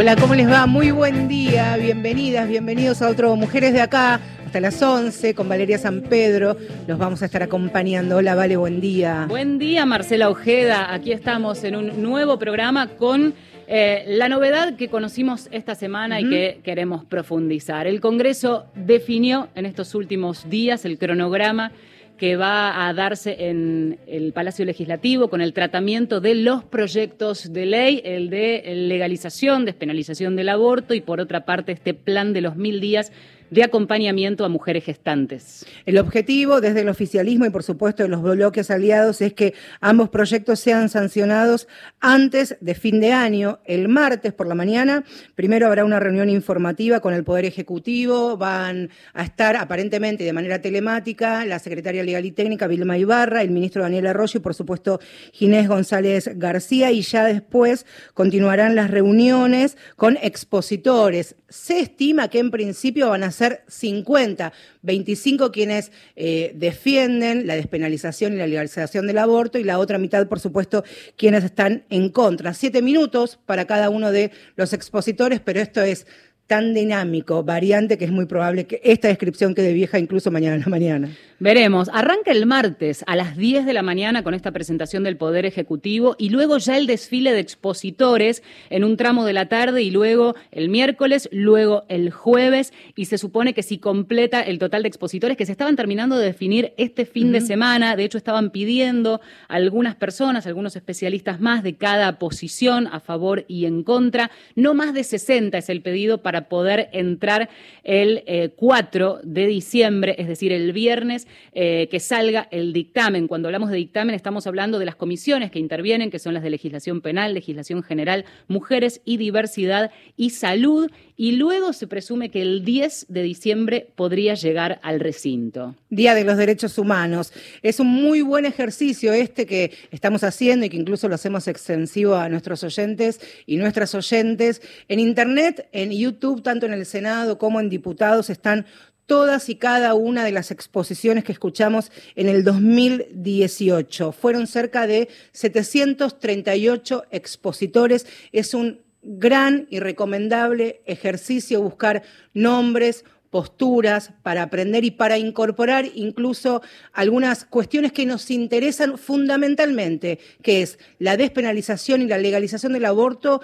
Hola, ¿cómo les va? Muy buen día, bienvenidas, bienvenidos a otro Mujeres de Acá, hasta las 11 con Valeria San Pedro. Los vamos a estar acompañando. Hola, Vale, buen día. Buen día, Marcela Ojeda. Aquí estamos en un nuevo programa con eh, la novedad que conocimos esta semana y que queremos profundizar. El Congreso definió en estos últimos días el cronograma que va a darse en el Palacio Legislativo con el tratamiento de los proyectos de ley, el de legalización, despenalización del aborto y por otra parte este plan de los mil días de acompañamiento a mujeres gestantes. El objetivo desde el oficialismo y por supuesto de los bloques aliados es que ambos proyectos sean sancionados antes de fin de año. El martes por la mañana, primero habrá una reunión informativa con el Poder Ejecutivo, van a estar aparentemente de manera telemática la secretaria legal y técnica Vilma Ibarra, el ministro Daniel Arroyo y por supuesto Ginés González García y ya después continuarán las reuniones con expositores. Se estima que en principio van a ser ser 50, 25 quienes eh, defienden la despenalización y la legalización del aborto y la otra mitad, por supuesto, quienes están en contra. Siete minutos para cada uno de los expositores, pero esto es tan dinámico, variante, que es muy probable que esta descripción quede vieja incluso mañana en la mañana. Veremos. Arranca el martes a las 10 de la mañana con esta presentación del Poder Ejecutivo y luego ya el desfile de expositores en un tramo de la tarde y luego el miércoles, luego el jueves y se supone que si completa el total de expositores que se estaban terminando de definir este fin de semana, de hecho estaban pidiendo algunas personas, algunos especialistas más de cada posición a favor y en contra, no más de 60 es el pedido para poder entrar el 4 eh, de diciembre, es decir, el viernes, eh, que salga el dictamen. Cuando hablamos de dictamen estamos hablando de las comisiones que intervienen, que son las de legislación penal, legislación general, mujeres y diversidad y salud, y luego se presume que el 10 de diciembre podría llegar al recinto. Día de los Derechos Humanos. Es un muy buen ejercicio este que estamos haciendo y que incluso lo hacemos extensivo a nuestros oyentes y nuestras oyentes. En Internet, en YouTube, tanto en el Senado como en diputados, están todas y cada una de las exposiciones que escuchamos en el 2018. Fueron cerca de 738 expositores. Es un gran y recomendable ejercicio buscar nombres, posturas para aprender y para incorporar incluso algunas cuestiones que nos interesan fundamentalmente, que es la despenalización y la legalización del aborto,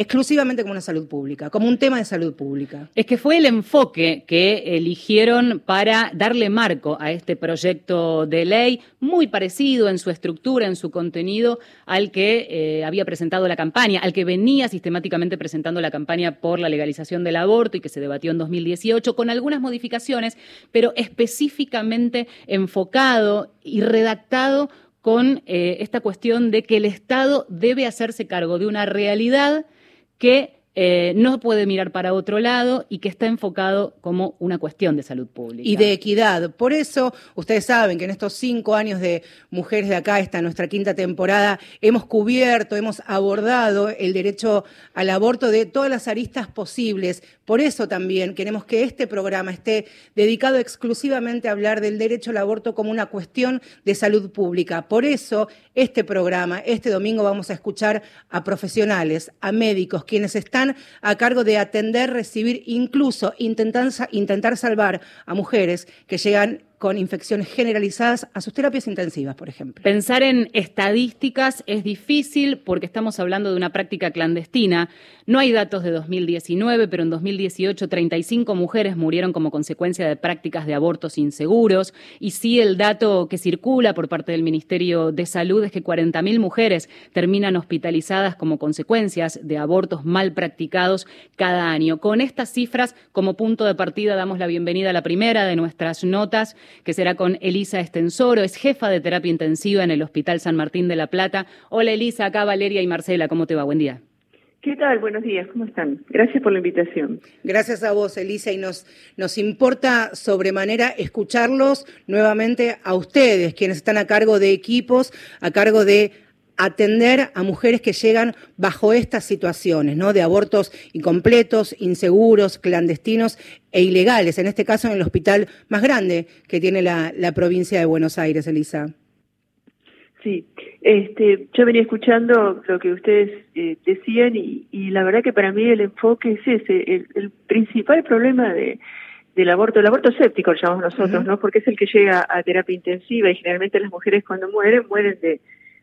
exclusivamente como una salud pública, como un tema de salud pública. Es que fue el enfoque que eligieron para darle marco a este proyecto de ley, muy parecido en su estructura, en su contenido, al que eh, había presentado la campaña, al que venía sistemáticamente presentando la campaña por la legalización del aborto y que se debatió en 2018, con algunas modificaciones, pero específicamente enfocado y redactado con eh, esta cuestión de que el Estado debe hacerse cargo de una realidad que eh, no puede mirar para otro lado y que está enfocado como una cuestión de salud pública. Y de equidad. Por eso, ustedes saben que en estos cinco años de Mujeres de Acá, esta nuestra quinta temporada, hemos cubierto, hemos abordado el derecho al aborto de todas las aristas posibles. Por eso también queremos que este programa esté dedicado exclusivamente a hablar del derecho al aborto como una cuestión de salud pública. Por eso, este programa, este domingo vamos a escuchar a profesionales, a médicos, quienes están a cargo de atender, recibir, incluso intentar, intentar salvar a mujeres que llegan con infecciones generalizadas a sus terapias intensivas, por ejemplo. Pensar en estadísticas es difícil porque estamos hablando de una práctica clandestina. No hay datos de 2019, pero en 2018 35 mujeres murieron como consecuencia de prácticas de abortos inseguros. Y sí, el dato que circula por parte del Ministerio de Salud es que 40.000 mujeres terminan hospitalizadas como consecuencias de abortos mal practicados cada año. Con estas cifras como punto de partida damos la bienvenida a la primera de nuestras notas que será con Elisa Estensoro, es jefa de terapia intensiva en el Hospital San Martín de la Plata. Hola Elisa, acá Valeria y Marcela, ¿cómo te va? Buen día. ¿Qué tal? Buenos días, ¿cómo están? Gracias por la invitación. Gracias a vos, Elisa, y nos, nos importa sobremanera escucharlos nuevamente a ustedes, quienes están a cargo de equipos, a cargo de atender a mujeres que llegan bajo estas situaciones, ¿no? De abortos incompletos, inseguros, clandestinos e ilegales, en este caso en el hospital más grande que tiene la, provincia de Buenos Aires, Elisa. Sí, este, yo venía escuchando lo que ustedes eh, decían y, la verdad que para mí el enfoque es ese, el, principal problema de, del aborto, el aborto séptico lo llamamos nosotros, ¿no? Porque es el que llega a terapia intensiva y generalmente las mujeres cuando mueren mueren de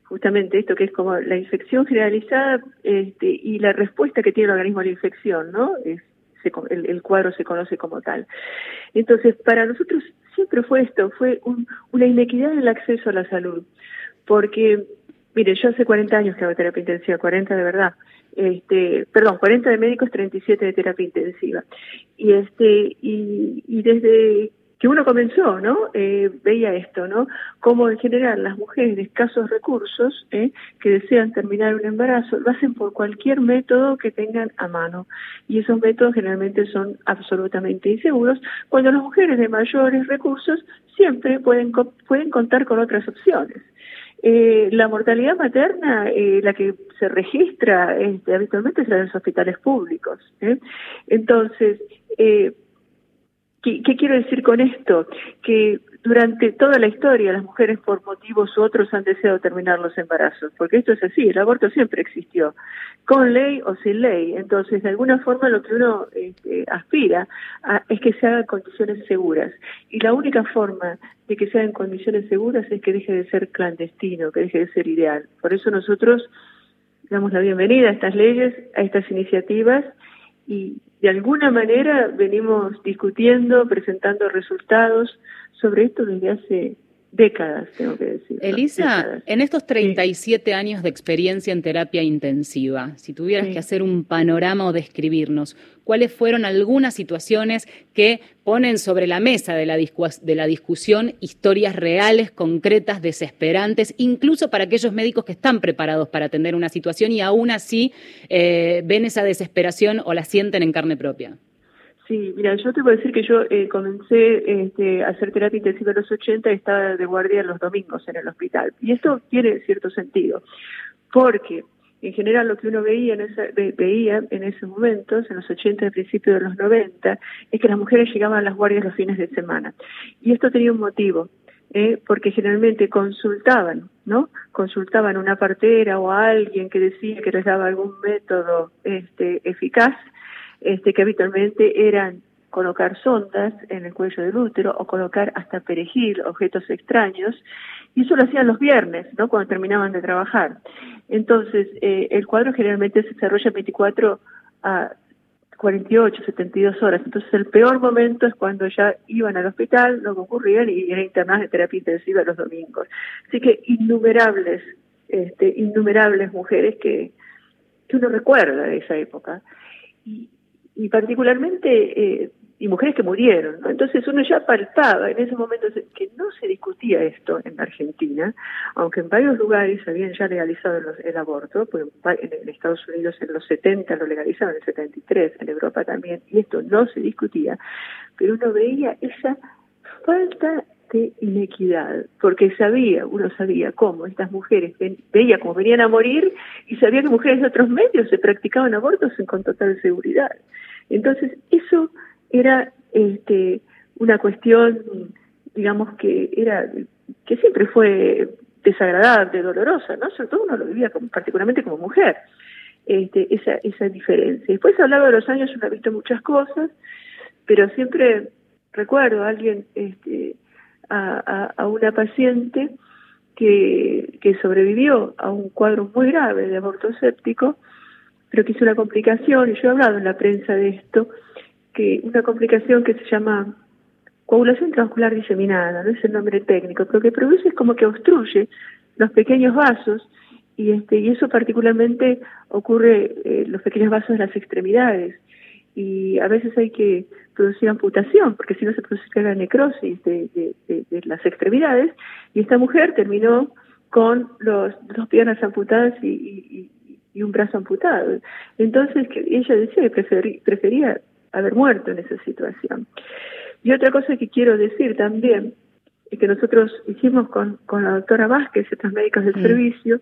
justamente esto que es como la infección generalizada este, y la respuesta que tiene el organismo a la infección, ¿no? Es, el, cuadro se conoce como tal. Entonces, para nosotros siempre fue esto, fue una inequidad en el acceso a la salud porque, mire, yo hace 40 años que hago terapia intensiva, 40 de verdad, este, perdón, 40 de médicos, 37 de terapia intensiva. Y este, y, y desde que uno comenzó, ¿no? Eh, veía esto, ¿no? Como en general las mujeres de escasos recursos ¿eh? que desean terminar un embarazo lo hacen por cualquier método que tengan a mano. Y esos métodos generalmente son absolutamente inseguros, cuando las mujeres de mayores recursos siempre pueden, pueden contar con otras opciones. Eh, la mortalidad materna, eh, la que se registra habitualmente es la los hospitales públicos. Entonces, ¿qué, ¿qué, quiero decir con esto? Que durante toda la historia las mujeres por motivos u otros han deseado terminar los embarazos, porque esto es así, el aborto siempre existió, con ley o sin ley. Entonces, de alguna forma lo que uno este, aspira es que se haga en condiciones seguras. Y la única forma de que sea en condiciones seguras es que deje de ser clandestino, que deje de ser ideal. Por eso nosotros damos la bienvenida a estas leyes, a estas iniciativas y de alguna manera venimos discutiendo, presentando resultados sobre esto desde hace décadas, tengo que decir. Elisa, en estos 37 años de experiencia en terapia intensiva, si tuvieras que hacer un panorama o describirnos, ¿cuáles fueron algunas situaciones que ponen sobre la mesa de la, de la discusión historias reales, concretas, desesperantes, incluso para aquellos médicos que están preparados para atender una situación y aún así eh, ven esa desesperación o la sienten en carne propia? Sí, mira, yo te puedo decir que yo eh, comencé este, a hacer terapia intensiva en los 80 y estaba de guardia los domingos en el hospital. Y esto tiene cierto sentido, porque en general lo que uno veía en, esa, veía en esos momentos, en los 80 y principios de los 90, es que las mujeres llegaban a las guardias los fines de semana. Y esto tenía un motivo, ¿eh? porque generalmente consultaban, ¿no? Consultaban una partera o a alguien que decía que les daba algún método este, eficaz este, que habitualmente eran colocar sondas en el cuello del útero o colocar hasta perejil, objetos extraños, y eso lo hacían los viernes, ¿no? Cuando terminaban de trabajar. Entonces, eh, el cuadro generalmente se desarrolla 24 a 48, 72 horas. Entonces, el peor momento es cuando ya iban al hospital, no concurrían y eran internadas de terapia intensiva los domingos. Así que innumerables, este, innumerables mujeres que, que uno recuerda de esa época. Y, y particularmente eh, y mujeres que murieron. ¿no? Entonces uno ya palpaba en ese momento que no se discutía esto en Argentina, aunque en varios lugares habían ya legalizado el, aborto, pues en, Estados Unidos en los 70 lo legalizaron, en el 73, en Europa también, y esto no se discutía, pero uno veía esa falta inequidad, porque sabía, uno sabía cómo estas mujeres veía cómo venían a morir y sabía que mujeres de otros medios se practicaban abortos con total seguridad. Entonces, eso era este, una cuestión, digamos, que era que siempre fue desagradable, dolorosa, ¿no? Sobre todo uno lo vivía particularmente como mujer, este, esa, esa diferencia. Después, a lo de los años, uno ha visto muchas cosas, pero siempre recuerdo a alguien, este, a, a, una paciente que, que sobrevivió a un cuadro muy grave de aborto séptico, pero que hizo una complicación, y yo he hablado en la prensa de esto, que una complicación que se llama coagulación transcular diseminada, no es el nombre técnico, pero que produce es como que obstruye los pequeños vasos y este y eso particularmente ocurre en eh, los pequeños vasos de las extremidades y a veces hay que producir amputación porque si no se produce la necrosis de, de, las extremidades y esta mujer terminó con los dos piernas amputadas y, y un brazo amputado. Entonces ella decía que prefería haber muerto en esa situación. Y otra cosa que quiero decir también es que nosotros hicimos con, con la doctora Vázquez y otros médicos del servicio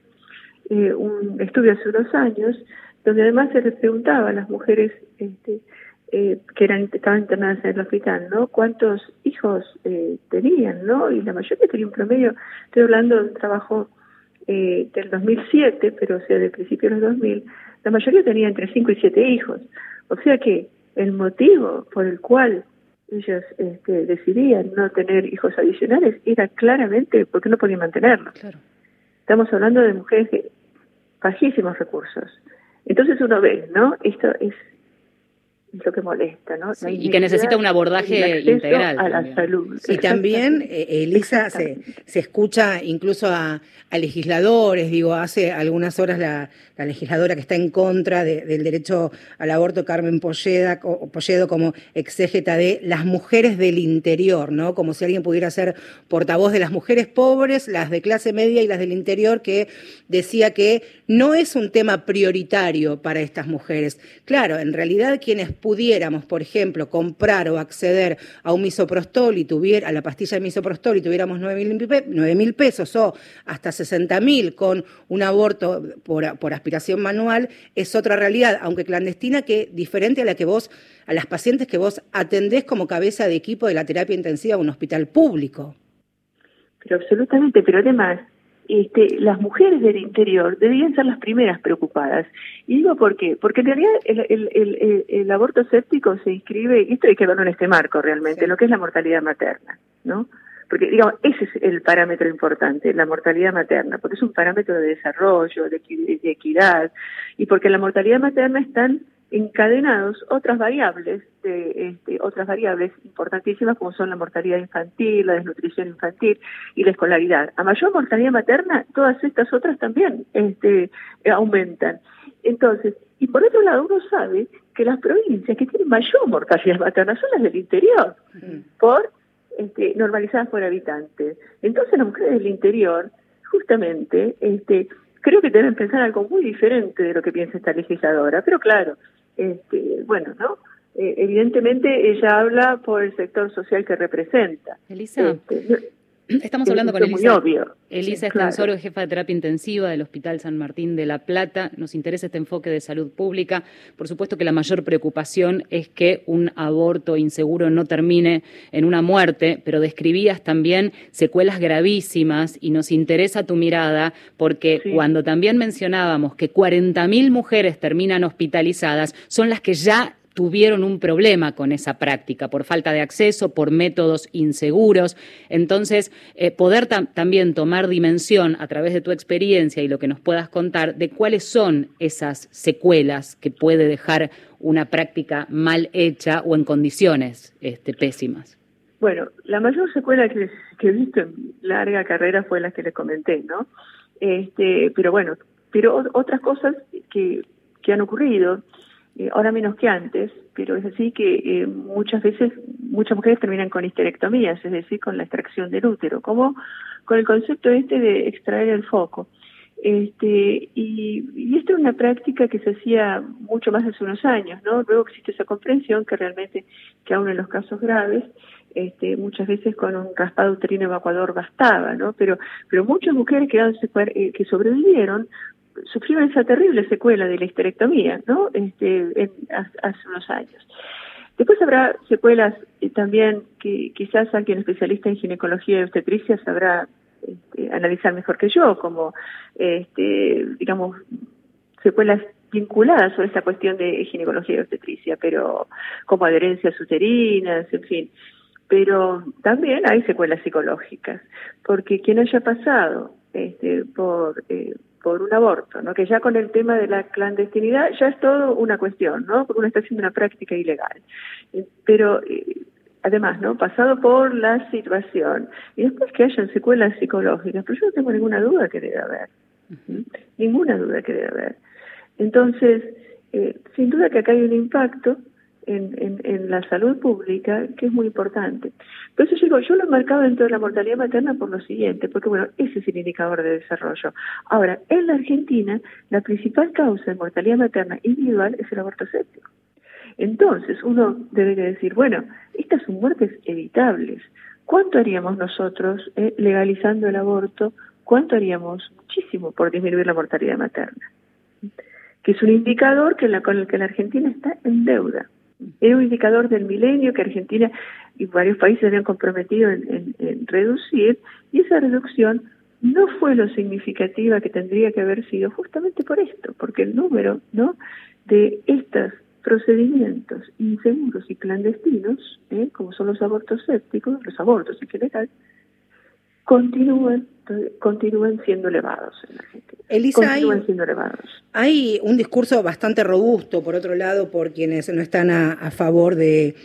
eh, un estudio hace unos años donde además se les preguntaba a las mujeres este, eh, que eran estaban internadas en el hospital, ¿no? ¿Cuántos hijos eh, tenían, no? Y la mayoría tenía un promedio, estoy hablando de un trabajo eh, del 2007, pero o sea, de principios de los 2000, la mayoría tenía entre 5 y 7 hijos. O sea que el motivo por el cual ellos este, decidían no tener hijos adicionales era claramente porque no podían mantenerlos. Estamos hablando de mujeres de bajísimos recursos. Entonces uno ve, ¿no? Esto es lo que molesta, ¿no? y que necesita un abordaje integral. A la salud. Y también, eh, Elisa, se, se, escucha incluso a, a, legisladores, digo, hace algunas horas la, la legisladora que está en contra del derecho al aborto, Carmen Polleda, Polledo, como exégeta de las mujeres del interior, ¿no? Como si alguien pudiera ser portavoz de las mujeres pobres, las de clase media y las del interior, que decía que no es un tema prioritario para estas mujeres. Claro, en realidad quienes pudiéramos, por ejemplo, comprar o acceder a un misoprostol y tuviera, a la pastilla de misoprostol y tuviéramos 9 mil pesos o hasta 60 mil con un aborto por, por aspiración manual es otra realidad, aunque clandestina, que diferente a la que vos, a las pacientes que vos atendés como cabeza de equipo de la terapia intensiva en un hospital público. Pero absolutamente, pero además, este, las mujeres del interior deberían ser las primeras preocupadas. Y digo por qué, porque en realidad el, el, el, el aborto séptico se inscribe, y esto hay que verlo en este marco realmente, lo que es la mortalidad materna, ¿no? porque digamos, ese es el parámetro importante, la mortalidad materna, porque es un parámetro de desarrollo, de, equidad, y porque la mortalidad materna están encadenados otras variables, de, este, otras variables importantísimas como son la mortalidad infantil, la desnutrición infantil y la escolaridad. A mayor mortalidad materna, todas estas otras también este, aumentan. Entonces, y por otro lado, uno sabe que las provincias que tienen mayor mortalidad materna son las del interior, por este, normalizadas por habitantes. Entonces las mujeres del interior, justamente, este, creo que deben pensar algo muy diferente de lo que piensa esta legisladora. Pero claro, este, bueno, ¿no? Eh, evidentemente ella habla por el sector social que representa. Elisa, este, Estamos hablando con Elisa. Elisa Estansoro, jefa de terapia intensiva del Hospital San Martín de La Plata. Nos interesa este enfoque de salud pública. Por supuesto que la mayor preocupación es que un aborto inseguro no termine en una muerte, pero describías también secuelas gravísimas y nos interesa tu mirada porque cuando también mencionábamos que 40.000 mujeres terminan hospitalizadas, son las que ya tuvieron un problema con esa práctica por falta de acceso, por métodos inseguros. Entonces, eh, poder también tomar dimensión a través de tu experiencia y lo que nos puedas contar de cuáles son esas secuelas que puede dejar una práctica mal hecha o en condiciones este, pésimas. Bueno, la mayor secuela que, he visto en larga carrera fue la que les comenté, ¿no? Este, pero bueno, pero otras cosas que, que han ocurrido eh, ahora menos que antes, pero es así que eh, muchas veces muchas mujeres terminan con histerectomías, es decir, con la extracción del útero, como con el concepto este de extraer el foco. Este, y, y esta es una práctica que se hacía mucho más hace unos años, ¿no? Luego existe esa comprensión que realmente, que aún en los casos graves, este, muchas veces con un raspado uterino evacuador bastaba, ¿no? Pero, pero muchas mujeres que, eh, que sobrevivieron sufrieron esa terrible secuela de la histerectomía, ¿no? Este, hace unos años. Después habrá secuelas eh, también que quizás alguien especialista en ginecología y obstetricia sabrá este, analizar mejor que yo, como, este, digamos, secuelas vinculadas a esta cuestión de ginecología y obstetricia, pero como adherencias uterinas, en fin. Pero también hay secuelas psicológicas, porque quien haya pasado este, por eh, por un aborto, ¿no? Que ya con el tema de la clandestinidad ya es todo una cuestión, ¿no? Porque uno está haciendo una práctica ilegal. Eh, pero eh, además, ¿no? Pasado por la situación y después que hayan secuelas psicológicas, pero yo no tengo ninguna duda que debe haber, ninguna duda que debe haber. Entonces, eh, sin duda que acá hay un impacto en, la salud pública, que es muy importante. Por eso digo, yo lo he marcado dentro de la mortalidad materna por lo siguiente, porque bueno, ese es el indicador de desarrollo. Ahora, en la Argentina, la principal causa de mortalidad materna individual es el aborto séptico. Entonces, uno debe decir, bueno, estas son muertes evitables. ¿Cuánto haríamos nosotros eh, legalizando el aborto? ¿Cuánto haríamos? Muchísimo por disminuir la mortalidad materna. Que es un indicador que la, con el que la Argentina está en deuda. Era un indicador del milenio que Argentina y varios países habían comprometido en, reducir y esa reducción no fue lo significativa que tendría que haber sido justamente por esto, porque el número ¿no? de estos procedimientos inseguros y clandestinos, ¿eh? como son los abortos sépticos, los abortos en general, continúan continúan siendo elevados en la gente. Elisa, hay, siendo elevados. hay un discurso bastante robusto, por otro lado, por quienes no están a favor de,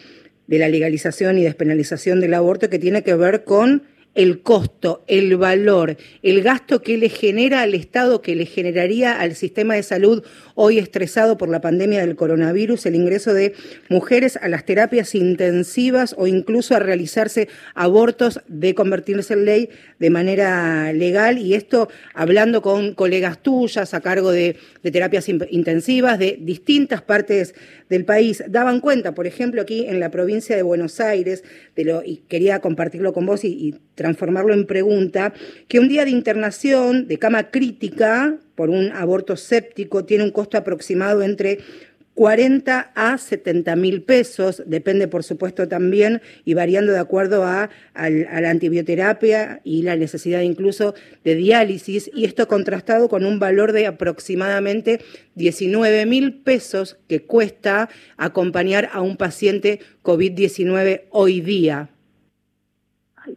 de la legalización y despenalización del aborto, que tiene que ver con el costo, el valor, el gasto que le genera al Estado, que le generaría al sistema de salud hoy estresado por la pandemia del coronavirus, el ingreso de mujeres a las terapias intensivas o incluso a realizarse abortos de convertirse en ley de manera legal. Y esto hablando con colegas tuyas a cargo de, terapias intensivas de distintas partes del país, daban cuenta, por ejemplo, aquí en la provincia de Buenos Aires, de lo, y quería compartirlo con vos y transformarlo en pregunta, que un día de internación de cama crítica por un aborto séptico tiene un costo aproximado entre 40 a 70 mil pesos, depende por supuesto también y variando de acuerdo a, la antibioterapia y la necesidad incluso de diálisis, y esto contrastado con un valor de aproximadamente 19 mil pesos que cuesta acompañar a un paciente COVID-19 hoy día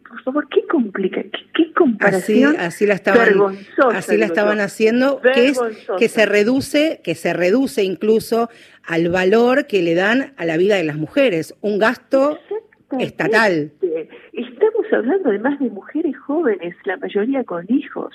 por favor, qué complica, qué, comparación así, la estaban, así la estaban haciendo, que es que se reduce, que se reduce incluso al valor que le dan a la vida de las mujeres, un gasto estatal. Estamos hablando además de mujeres jóvenes, la mayoría con hijos.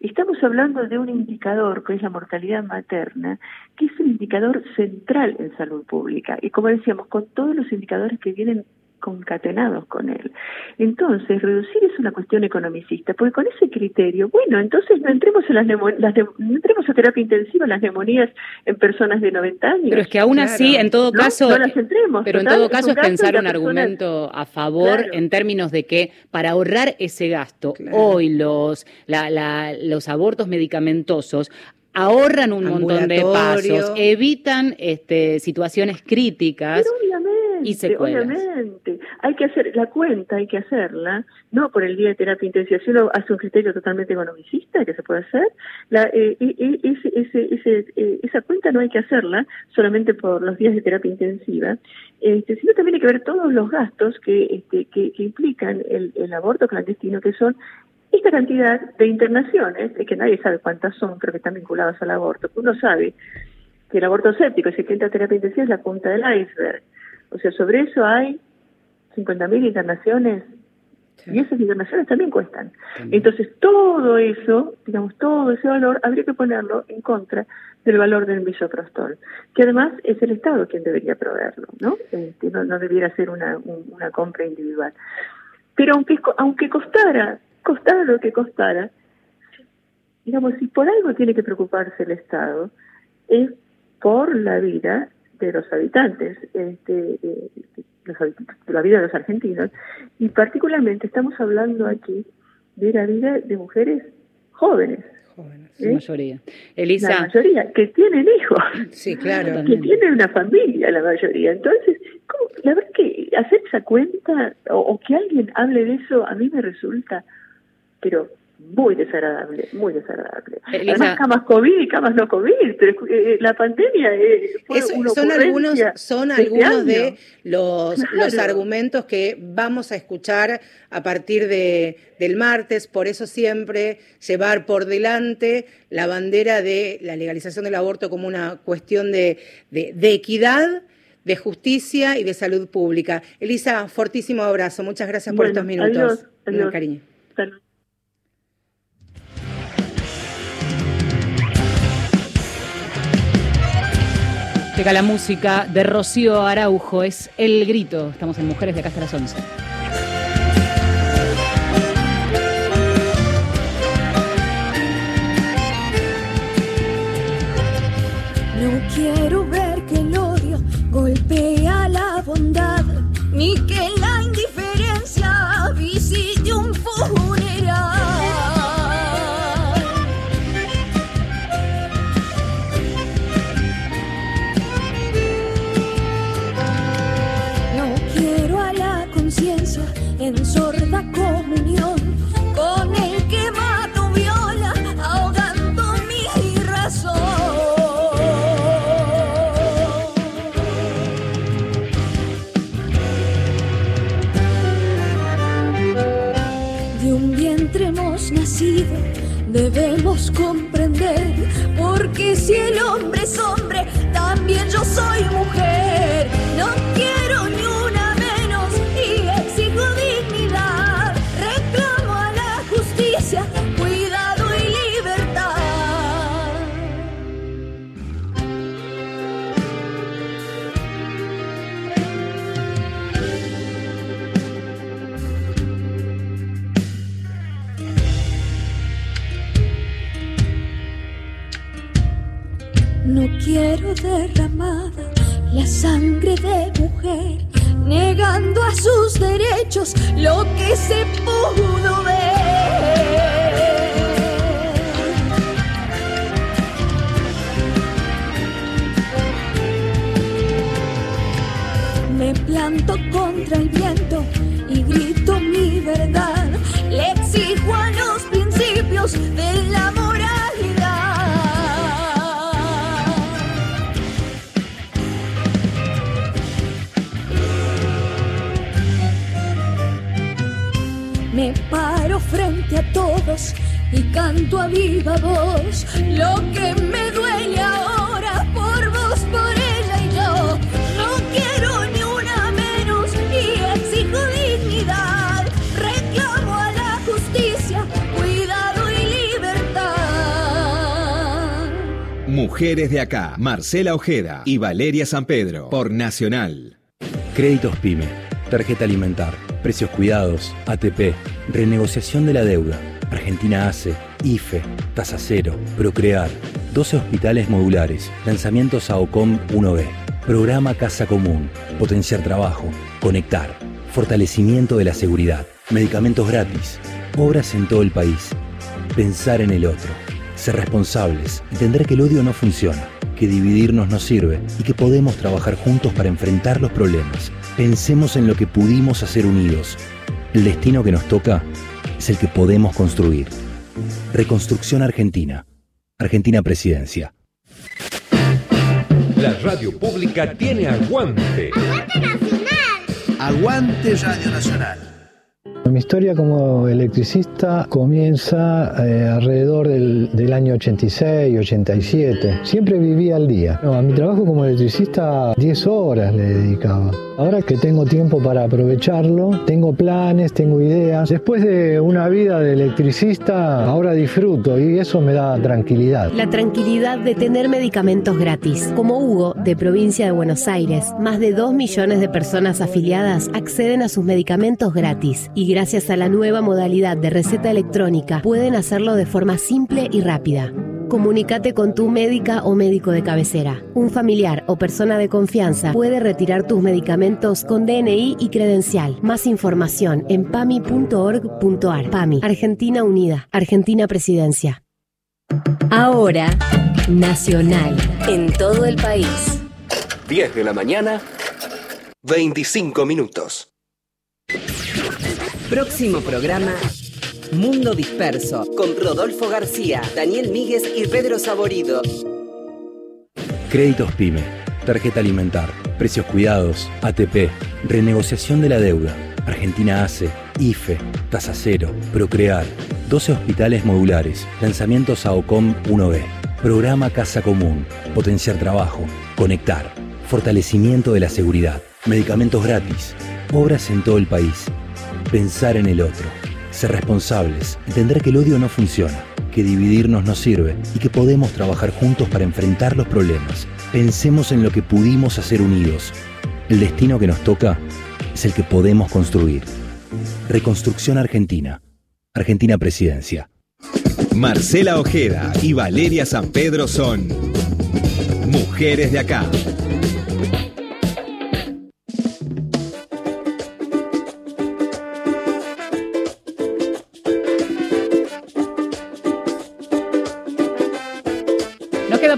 Estamos hablando de un indicador que es la mortalidad materna, que es un indicador central en salud pública. Y como decíamos, con todos los indicadores que vienen concatenados con él. Entonces, reducir es una cuestión economicista, porque con ese criterio, bueno, entonces no entremos en las, las no entremos a terapia intensiva las neumonías en personas de 90 años. Pero es que aún así, en todo caso, no, las entremos, pero en todo caso es, pensar un argumento a favor en términos de que para ahorrar ese gasto, hoy los la, la, los abortos medicamentosos ahorran un montón de pasos, evitan este, situaciones críticas. Obviamente, hay que hacer la cuenta, hay que hacerla, no por el día de terapia intensiva, si uno hace un criterio totalmente economicista que se puede hacer, la, eh, ese, ese, ese, eh, esa cuenta no hay que hacerla solamente por los días de terapia intensiva, este, sino también hay que ver todos los gastos que, este, que, implican el, el aborto clandestino, que son esta cantidad de internaciones, que nadie sabe cuántas son, pero que están vinculadas al aborto, uno sabe que el aborto séptico, si cuenta terapia intensiva, es la punta del iceberg. O sea, sobre eso hay 50.000 internaciones y esas internaciones también cuestan. Entonces, todo eso, digamos, todo ese valor, habría que ponerlo en contra del valor del misoprostol, que además es el Estado quien debería proveerlo, ¿no? Este, no, no, debiera ser una, una compra individual. Pero aunque, aunque costara, costara lo que costara, digamos, si por algo tiene que preocuparse el Estado, es por la vida de los habitantes, este, de, la vida de los argentinos, y particularmente estamos hablando aquí de la vida de mujeres jóvenes. Jóvenes, la mayoría. Elisa. La mayoría, que tienen hijos. Sí, claro. Que tienen una familia, la mayoría. Entonces, la verdad que hacer esa cuenta o, o que alguien hable de eso a mí me resulta, pero muy desagradable, muy desagradable. Además, camas COVID y camas no COVID, pero eh, la pandemia eh, fue son algunos son algunos de los, los argumentos que vamos a escuchar a partir de, del martes, por eso siempre llevar por delante la bandera de la legalización del aborto como una cuestión de, de, equidad de justicia y de salud pública. Elisa, fortísimo abrazo. Muchas gracias por estos minutos. Adiós, cariño. Llega la música de Rocío Araujo, es El Grito. Estamos en Mujeres de acá hasta las 11. No quiero ver Mujeres de acá, Marcela Ojeda y Valeria San Pedro, por Nacional. Créditos PYME, tarjeta alimentar, precios cuidados, ATP, renegociación de la deuda, Argentina ACE, IFE, Tasa Cero, Procrear, 12 hospitales modulares, lanzamientos a OCOM 1B, programa Casa Común, potenciar trabajo, conectar, fortalecimiento de la seguridad, medicamentos gratis, obras en todo el país, pensar en el otro, ser responsables, entender que el odio no funciona, que dividirnos no sirve y que podemos trabajar juntos para enfrentar los problemas. Pensemos en lo que pudimos hacer unidos. El destino que nos toca es el que podemos construir. Reconstrucción Argentina. Argentina Presidencia. La radio pública tiene aguante. Aguante Radio Nacional. Mi historia como electricista comienza eh, alrededor del, del año 86, 87. Siempre vivía al día. No, a mi trabajo como electricista 10 horas le dedicaba. Ahora que tengo tiempo para aprovecharlo, tengo planes, tengo ideas. Después de una vida de electricista, ahora disfruto y eso me da tranquilidad. La tranquilidad de tener medicamentos gratis. Como Hugo, de provincia de Buenos Aires, más de 2 millones de personas afiliadas acceden a sus medicamentos gratis y gracias a la nueva modalidad de receta electrónica pueden hacerlo de forma simple y rápida. Comunícate con tu médica o médico de cabecera. Un familiar o persona de confianza puede retirar tus medicamentos con DNI y credencial. Más información en pami.org.ar. PAMI, Argentina Unida, Argentina Presidencia. Ahora, Nacional, en todo el país. 10 de la mañana, 25 minutos. Próximo programa, Mundo Disperso, con Rodolfo García, Daniel Míguez y Pedro Saborido. Créditos PYME, tarjeta alimentar, precios cuidados, ATP, renegociación de la deuda, Argentina ACE, IFE, Tasa Cero, Procrear, 12 hospitales modulares, lanzamientos a OCOM 1B, programa Casa Común, potenciar trabajo, conectar, fortalecimiento de la seguridad, medicamentos gratis, obras en todo el país, pensar en el otro, ser responsables, entender que el odio no funciona, que dividirnos no sirve y que podemos trabajar juntos para enfrentar los problemas. Pensemos en lo que pudimos hacer unidos. El destino que nos toca es el que podemos construir. Reconstrucción Argentina. Argentina Presidencia. Marcela Ojeda y Valeria San Pedro son Mujeres de acá.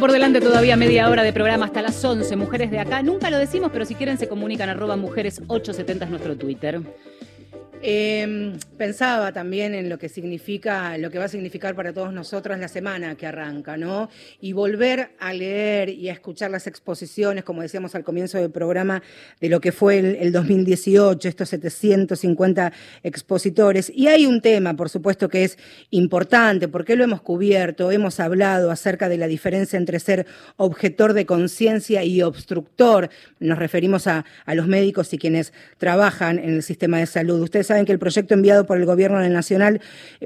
Por delante todavía media hora de programa hasta las 11. Mujeres de acá. Nunca lo decimos, pero si quieren se comunican arroba mujeres 870 es nuestro Twitter. Eh, pensaba también en lo que significa, lo que va a significar para todos nosotros la semana que arranca, ¿no? Y volver a leer y a escuchar las exposiciones, como decíamos al comienzo del programa, de lo que fue el, el 2018, estos 750 expositores. Y hay un tema, por supuesto, que es importante, porque lo hemos cubierto, hemos hablado acerca de la diferencia entre ser objetor de conciencia y obstructor. Nos referimos a, a los médicos y quienes trabajan en el sistema de salud. Ustedes saben que el proyecto enviado por el Gobierno Nacional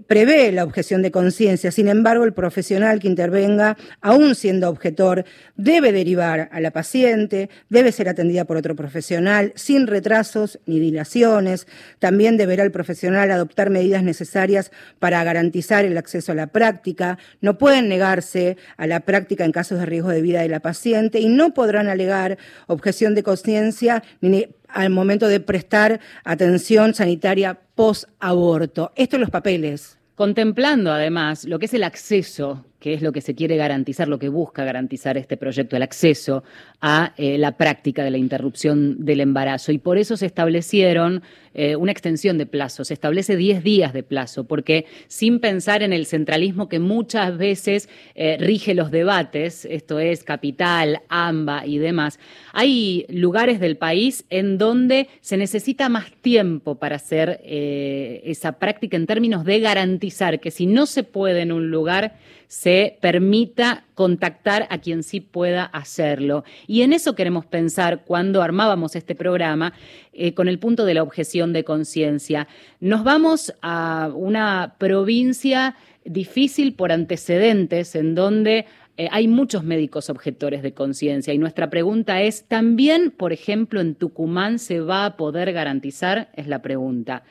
prevé la objeción de conciencia. Sin embargo, el profesional que intervenga, aún siendo objetor, debe derivar a la paciente, debe ser atendida por otro profesional, sin retrasos ni dilaciones. También deberá el profesional adoptar medidas necesarias para garantizar el acceso a la práctica. No pueden negarse a la práctica en casos de riesgo de vida de la paciente y no podrán alegar objeción de conciencia ni al momento de prestar atención sanitaria post-aborto. Esto en los papeles. Contemplando además lo que es el acceso que es lo que se quiere garantizar, lo que busca garantizar este proyecto, el acceso a eh, la práctica de la interrupción del embarazo. Y por eso se establecieron eh, una extensión de plazo, se establece 10 días de plazo, porque sin pensar en el centralismo que muchas veces eh, rige los debates, esto es capital, AMBA y demás, hay lugares del país en donde se necesita más tiempo para hacer esa práctica en términos de garantizar que si no se puede en un lugar, se permita contactar a quien sí pueda hacerlo. Y en eso queremos pensar cuando armábamos este programa eh, con el punto de la objeción de conciencia. Nos vamos a una provincia difícil por antecedentes en donde eh, hay muchos médicos objetores de conciencia y nuestra pregunta es, ¿también, por ejemplo, en Tucumán se va a poder garantizar? Es la pregunta.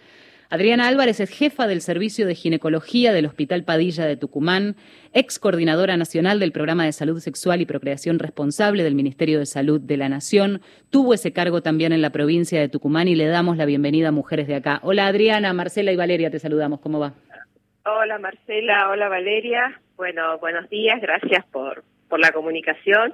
Adriana Álvarez es jefa del Servicio de Ginecología del Hospital Padilla de Tucumán, ex coordinadora nacional del Programa de Salud Sexual y Procreación Responsable del Ministerio de Salud de la Nación. Tuvo ese cargo también en la provincia de Tucumán y le damos la bienvenida a Mujeres de Acá. Hola Adriana, Marcela y Valeria, te saludamos. ¿Cómo va? Hola Marcela, hola Valeria. Bueno, buenos días, gracias por, por la comunicación.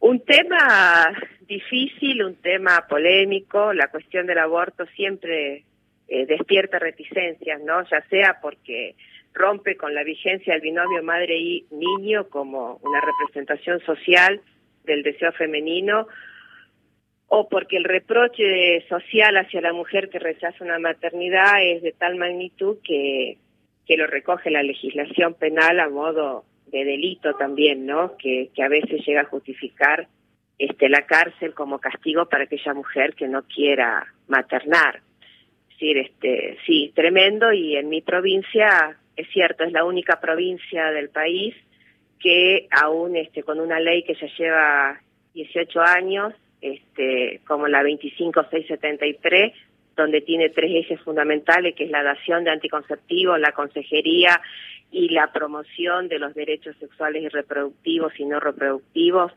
Un tema difícil, un tema polémico, la cuestión del aborto siempre eh, despierta reticencias, ¿no? Ya sea porque rompe con la vigencia del binomio madre y niño como una representación social del deseo femenino, o porque el reproche social hacia la mujer que rechaza una maternidad es de tal magnitud que, que lo recoge la legislación penal a modo de delito también, ¿no? Que, que a veces llega a justificar este, la cárcel como castigo para aquella mujer que no quiera maternar decir, este, sí, tremendo y en mi provincia, es cierto, es la única provincia del país que aún este, con una ley que ya lleva 18 años, este, como la 25673, donde tiene tres ejes fundamentales, que es la dación de anticonceptivos, la consejería y la promoción de los derechos sexuales y reproductivos y no reproductivos,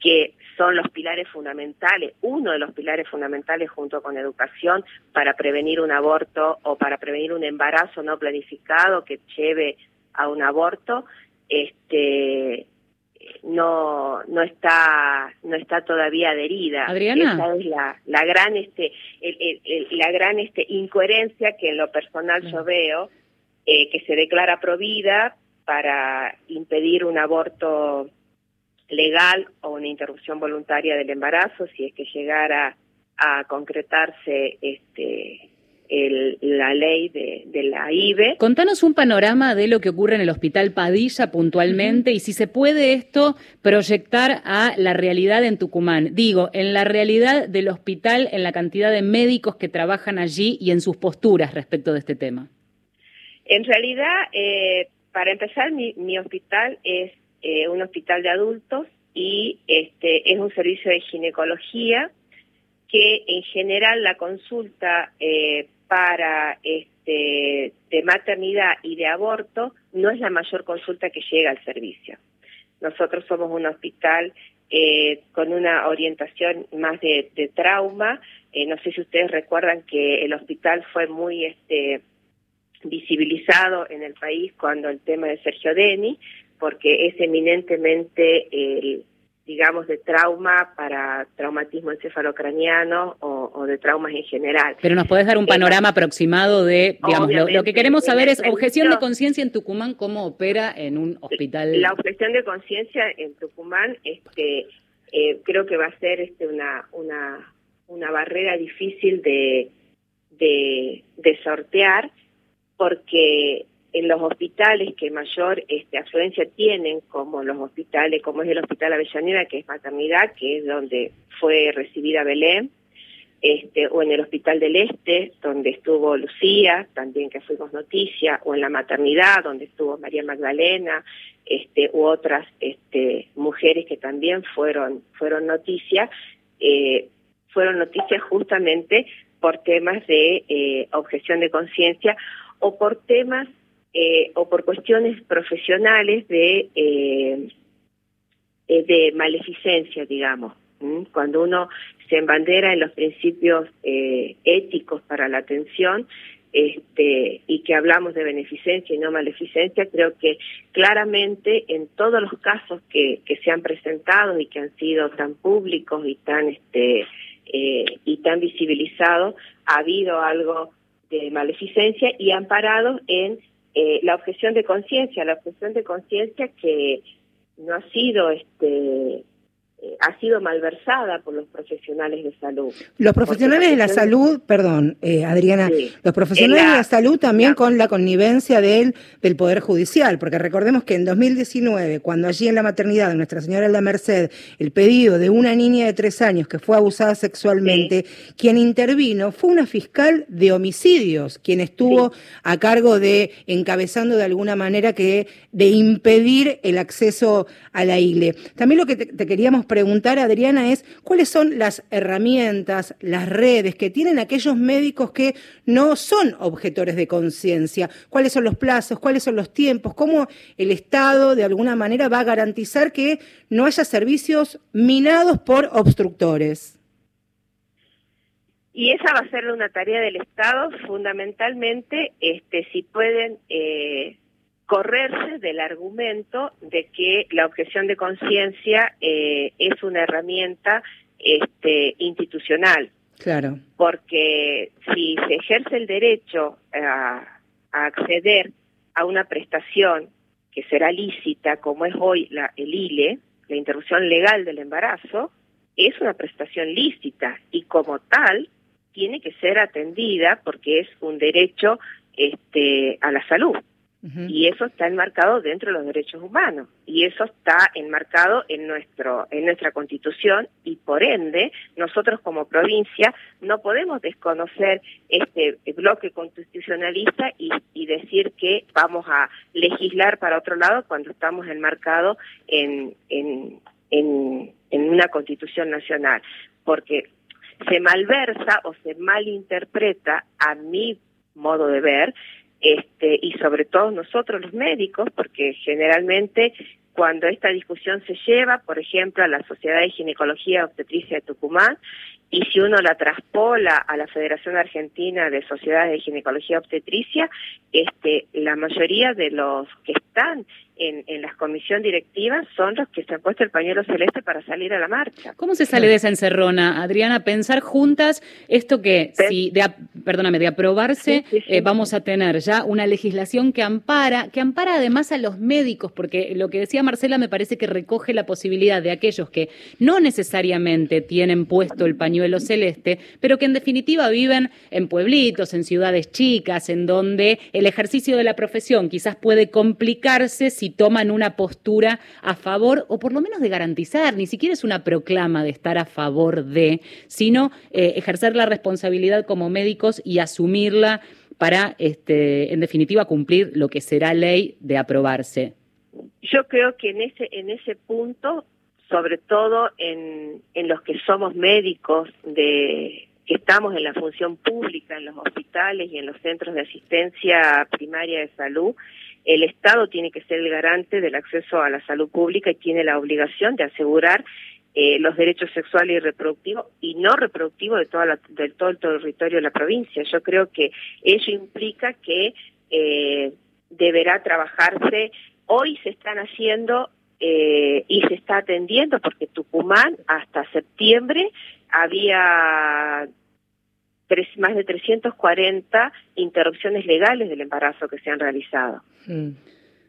que son los pilares fundamentales, uno de los pilares fundamentales junto con educación para prevenir un aborto o para prevenir un embarazo no planificado que lleve a un aborto, este no no está no está todavía adherida. Adriana. Esa es la, la gran este la gran este incoherencia que en lo personal yo veo eh, que se declara provida para impedir un aborto legal o una interrupción voluntaria del embarazo si es que llegara a concretarse este la ley de, la IBE. Contanos un panorama de lo que ocurre en el Hospital Padilla puntualmente y si se puede esto proyectar a la realidad en Tucumán. Digo, en la realidad del hospital, en la cantidad de médicos que trabajan allí y en sus posturas respecto de este tema. En realidad, eh, para empezar, mi, mi hospital es eh, un hospital de adultos y este es un servicio de ginecología que en general la consulta eh, para este de maternidad y de aborto no es la mayor consulta que llega al servicio. Nosotros somos un hospital eh, con una orientación más de, trauma. no sé si ustedes recuerdan que el hospital fue muy este visibilizado en el país cuando el tema de Sergio Deni, porque es eminentemente el, digamos, de trauma para traumatismo encefalocraniano o, o de traumas en general. Pero nos podés dar un Eh, panorama aproximado de, digamos, lo, lo que queremos saber es objeción de conciencia en Tucumán, cómo opera en un hospital. La objeción de conciencia en Tucumán, este, eh, creo que va a ser este, una, una, una barrera difícil de, de, de sortear, porque en los hospitales que mayor este, afluencia tienen, como los hospitales, como es el Hospital Avellaneda, que es maternidad, que es donde fue recibida Belén, este, o en el Hospital del Este, donde estuvo Lucía, también que fuimos noticia, o en la maternidad, donde estuvo María Magdalena, este, u otras este, mujeres que también fueron, fueron noticia, eh, fueron noticias justamente por temas de eh, objeción de conciencia o por temas eh, o por cuestiones profesionales de eh, eh, de maleficencia, digamos. Cuando uno se embandera en los principios eh, éticos para la atención este, y que hablamos de beneficencia y no maleficencia, creo que claramente en todos los casos que, que se han presentado y que han sido tan públicos y tan este eh, y tan visibilizados, ha habido algo de maleficencia y amparados en eh, la objeción de conciencia, la objeción de conciencia que no ha sido este eh, ha sido malversada por los profesionales de salud. Los profesionales de la salud, perdón, eh, Adriana, Sí. los profesionales la- de la salud también con la connivencia del, del Poder Judicial, porque recordemos que en 2019, cuando allí en la maternidad de Nuestra Señora de la Merced, el pedido de una niña de tres años que fue abusada sexualmente, quien intervino fue una fiscal de homicidios, quien estuvo a cargo de, encabezando de alguna manera que, de impedir el acceso a la IGLE. También lo que te, te queríamos preguntar, Adriana, es cuáles son las herramientas, las redes que tienen aquellos médicos que no son objetores de conciencia, cuáles son los plazos, cuáles son los tiempos, cómo el Estado de alguna manera va a garantizar que no haya servicios minados por obstructores. Y esa va a ser una tarea del Estado, fundamentalmente, este, si pueden eh, correrse del argumento de que la objeción de conciencia eh, es una herramienta este, institucional, Claro. porque si se ejerce el derecho a, a acceder a una prestación que será lícita, como es hoy la, el ILE, la interrupción legal del embarazo, es una prestación lícita y como tal tiene que ser atendida porque es un derecho este, a la salud. Y eso está enmarcado dentro de los derechos humanos y eso está enmarcado en nuestro en nuestra Constitución y por ende nosotros como provincia no podemos desconocer este bloque constitucionalista y, y decir que vamos a legislar para otro lado cuando estamos enmarcados en, en, en, en una Constitución nacional porque se malversa o se malinterpreta a mi modo de ver este, y sobre todo nosotros los médicos, porque generalmente cuando esta discusión se lleva, por ejemplo, a la Sociedad de Ginecología Obstetricia de Tucumán, y si uno la traspola a la Federación Argentina de Sociedades de Ginecología Obstetricia, este, la mayoría de los que están en, en la comisión directiva son los que se han puesto el pañuelo celeste para salir a la marcha. ¿Cómo se sale de esa encerrona, Adriana? Pensar juntas esto que, si de, perdóname, de aprobarse, eh, vamos a tener ya una legislación que ampara, que ampara además a los médicos, porque lo que decía Marcela me parece que recoge la posibilidad de aquellos que no necesariamente tienen puesto el pañuelo celeste, pero que en definitiva viven en pueblitos, en ciudades chicas, en donde el ejercicio de la profesión quizás puede complicarse si toman una postura a favor o por lo menos de garantizar, ni siquiera es una proclama de estar a favor de, sino eh, ejercer la responsabilidad como médicos y asumirla para, este, en definitiva, cumplir lo que será ley de aprobarse. Yo creo que en ese en ese punto, sobre todo en, en los que somos médicos de que estamos en la función pública, en los hospitales y en los centros de asistencia primaria de salud, el Estado tiene que ser el garante del acceso a la salud pública y tiene la obligación de asegurar eh, los derechos sexuales y reproductivos y no reproductivos de, toda la, de todo el territorio de la provincia. Yo creo que ello implica que eh, deberá trabajarse. Hoy se están haciendo eh, y se está atendiendo porque Tucumán hasta septiembre había más de 340 interrupciones legales del embarazo que se han realizado. Mm.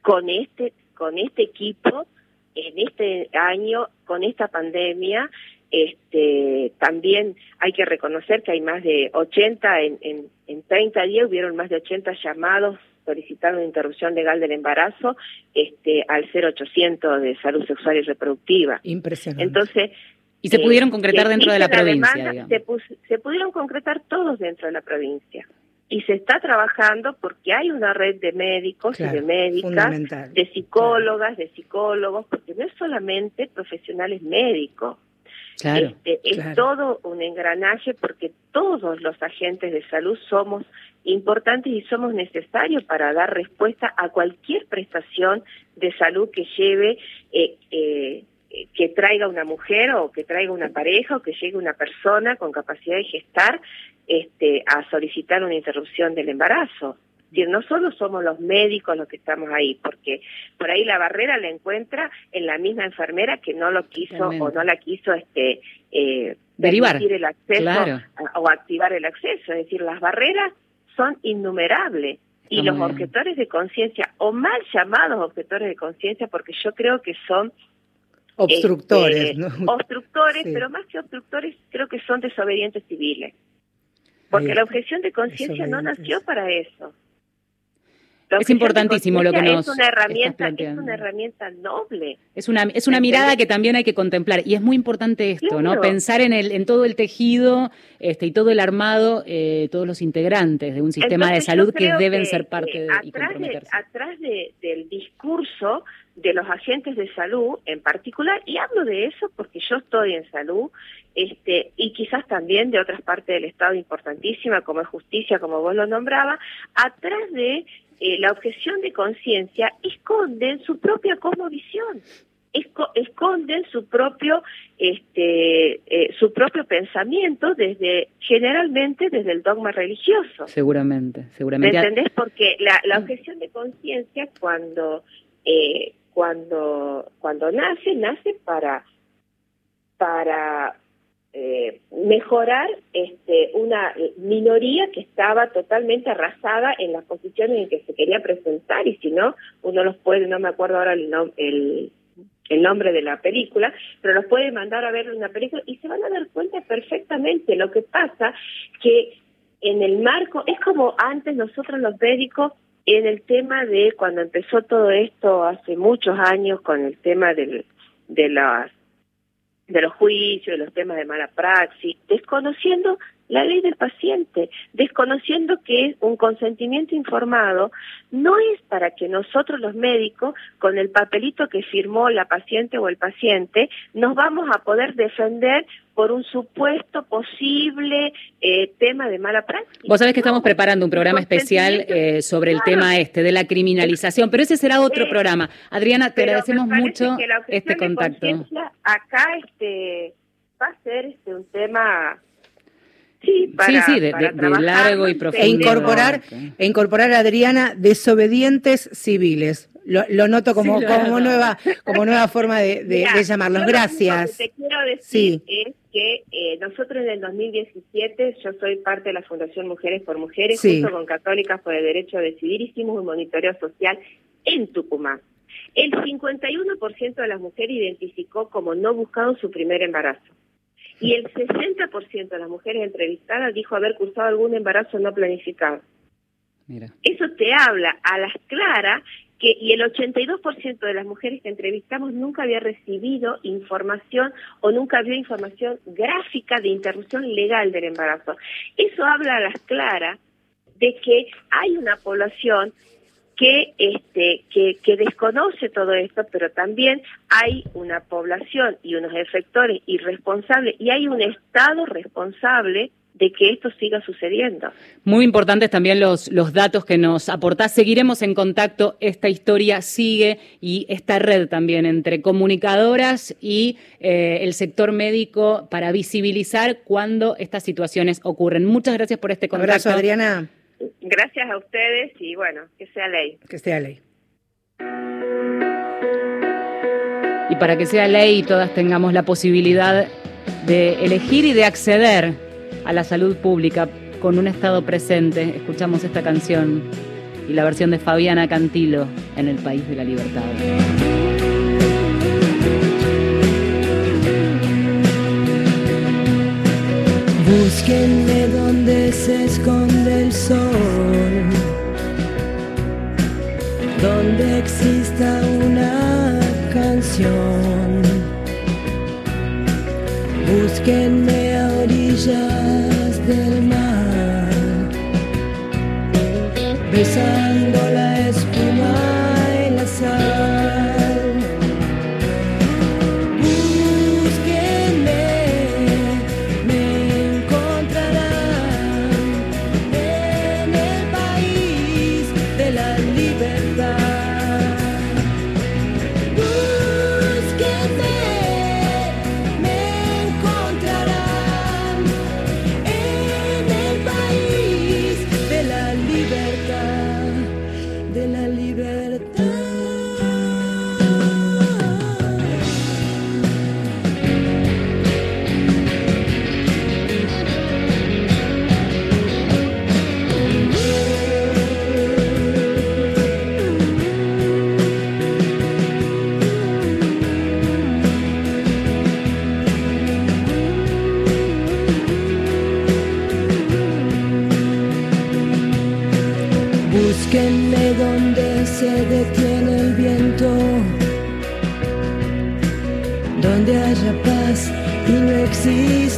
Con este con este equipo en este año con esta pandemia este también hay que reconocer que hay más de 80 en, en, en 30 días hubieron más de 80 llamados solicitando una interrupción legal del embarazo este al 0800 de salud sexual y reproductiva. Impresionante. Entonces, y se pudieron eh, concretar dentro de la provincia. se, se, pudieron concretar todos dentro de la provincia. Y se está trabajando porque hay una red de médicos y de médicas, de psicólogas, de psicólogos, porque no es solamente profesionales médicos. Este, es todo un engranaje porque todos los agentes de salud somos importantes y somos necesarios para dar respuesta a cualquier prestación de salud que lleve, eh, eh, que traiga una mujer o que traiga una pareja o que llegue una persona con capacidad de gestar este, a solicitar una interrupción del embarazo decir, no solo somos los médicos los que estamos ahí, porque por ahí la barrera la encuentra en la misma enfermera que no lo quiso o no la quiso este eh, derivar el acceso o activar el acceso, es decir, las barreras son innumerables y los objetores de conciencia o mal llamados objetores de conciencia porque yo creo que son obstructores, este, obstructores, pero más que obstructores creo que son desobedientes civiles. Porque la objeción de conciencia no nació para eso es importantísimo lo que nos es una herramienta, es una herramienta noble. Es una es una mirada que también hay que contemplar y es muy importante esto, ¿no? Pensar en el en todo el tejido este y todo el armado, eh, todos los integrantes de un sistema de salud que deben ser parte de atrás y comprometerse. atrás del discurso de los agentes de salud en particular y hablo de eso porque yo estoy en salud este y quizás también de otras partes del estado importantísima como es justicia como vos lo nombraba atrás de eh, la objeción de conciencia esconden su propia cosmovisión, esconden su propio este eh, su propio pensamiento desde generalmente desde el dogma religioso seguramente seguramente ¿Me entendés? porque la, la objeción de conciencia cuando eh, cuando cuando nace nace para para eh, mejorar este, una minoría que estaba totalmente arrasada en las posiciones en que se quería presentar y si no, uno los puede, no me acuerdo ahora el, el, el nombre de la película, pero los puede mandar a ver una película y se van a dar cuenta perfectamente. Lo que pasa que en el marco, es como antes nosotros los médicos en el tema de cuando empezó todo esto hace muchos años con el tema del, de las de los juicios, de los temas de mala praxis, desconociendo la ley del paciente, desconociendo que un consentimiento informado no es para que nosotros los médicos, con el papelito que firmó la paciente o el paciente, nos vamos a poder defender por un supuesto posible eh, tema de mala práctica. Vos sabés que estamos preparando un programa especial eh, sobre el tema este de la criminalización, pero ese será otro programa. Adriana, te agradecemos mucho este contacto. Acá este va a ser este un tema Sí, sí, de, largo y profundo. E incorporar, e incorporar a Adriana desobedientes civiles. Lo, noto como, como, nueva, como nueva forma de, de, llamarlos. Gracias. Lo que te quiero decir es que eh, nosotros en el 2017, yo soy parte de la Fundación Mujeres por Mujeres, junto con Católicas por el Derecho a Decidir, hicimos un monitoreo social en Tucumán. El 51% de las mujeres identificó como no buscado su primer embarazo y el 60% de las mujeres entrevistadas dijo haber cursado algún embarazo no planificado. Eso te habla a las claras que y el 82% de las mujeres que entrevistamos nunca había recibido información o nunca vio información gráfica de interrupción legal del embarazo. Eso habla a las claras de que hay una población que este que, que desconoce todo esto, pero también hay una población y unos efectores irresponsables y hay un Estado responsable de que esto siga sucediendo. Muy importantes también los, los datos que nos aportás. Seguiremos en contacto. Esta historia sigue y esta red también entre comunicadoras y eh, el sector médico para visibilizar cuando estas situaciones ocurren. Muchas gracias por este contacto. abrazo, Adriana. Gracias a ustedes y bueno, que sea ley. Que sea ley. y para que sea ley y todas tengamos la posibilidad de elegir y de acceder a la salud pública con un Estado presente. Escuchamos esta canción y la versión de Fabiana Cantilo en El País de la Libertad. Búsquenme donde se esconde el sol, donde exista una canción. Búsquenme a orillas del mar,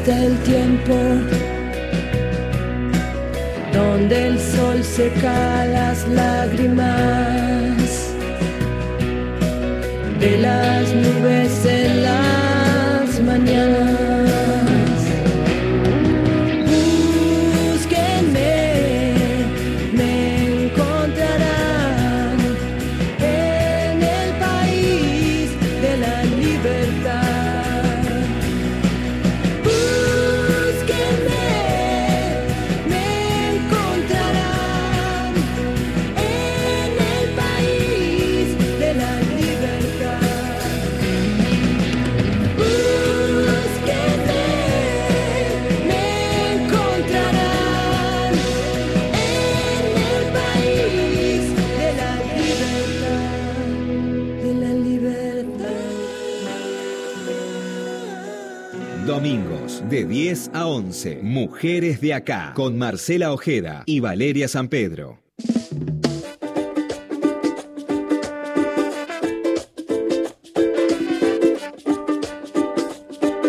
el tiempo, donde el sol seca las lágrimas 10 a 11. Mujeres de acá. Con Marcela Ojeda y Valeria San Pedro.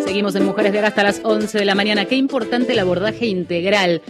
Seguimos en Mujeres de Acá hasta las 11 de la mañana. Qué importante el abordaje integral.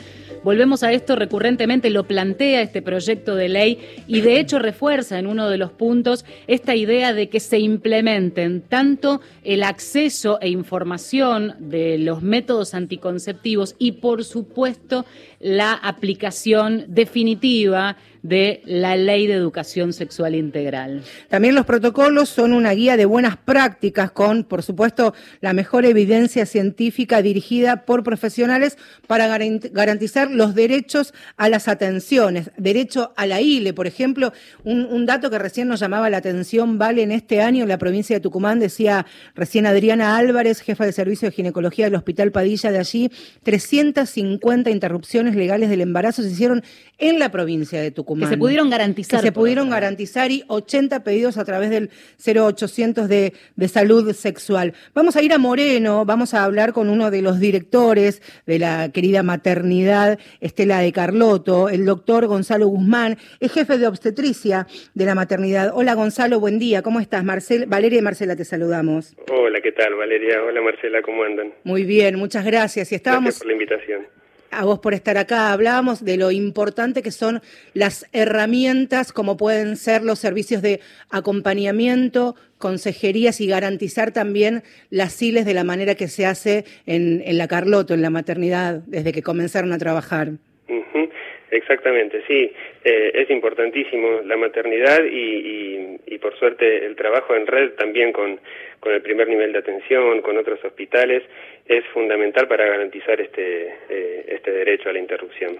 Volvemos a esto recurrentemente, lo plantea este proyecto de ley y de hecho refuerza en uno de los puntos esta idea de que se implementen tanto el acceso e información de los métodos anticonceptivos y por supuesto la aplicación definitiva de la ley de educación sexual integral. También los protocolos son una guía de buenas prácticas con, por supuesto, la mejor evidencia científica dirigida por profesionales para garan- garantizar los derechos a las atenciones. Derecho a la ILE, por ejemplo, un, un dato que recién nos llamaba la atención, vale, en este año en la provincia de Tucumán, decía recién Adriana Álvarez, jefa de servicio de ginecología del Hospital Padilla de allí, 350 interrupciones legales del embarazo se hicieron en la provincia de Tucumán. Que se pudieron garantizar, Que se pudieron otra garantizar y 80 pedidos a través del 0800 de, de salud sexual. Vamos a ir a Moreno, vamos a hablar con uno de los directores de la querida maternidad, Estela de Carlotto, el doctor Gonzalo Guzmán, es jefe de obstetricia de la maternidad. Hola Gonzalo, buen día, ¿cómo estás? Marcel, Valeria y Marcela te saludamos. Hola, ¿qué tal, Valeria? Hola, Marcela, ¿cómo andan? Muy bien, muchas gracias. Y estábamos Gracias por la invitación. A vos por estar acá. Hablábamos de lo importante que son las herramientas, como pueden ser los servicios de acompañamiento, consejerías y garantizar también las CILES de la manera que se hace en, en la Carloto, en la maternidad, desde que comenzaron a trabajar. Ujú, Exactamente, sí. Eh, es importantísimo la maternidad y, y- y, por suerte el trabajo en red también con, con el primer nivel de atención, con otros hospitales, es fundamental para garantizar este, eh, este derecho a la interrupción.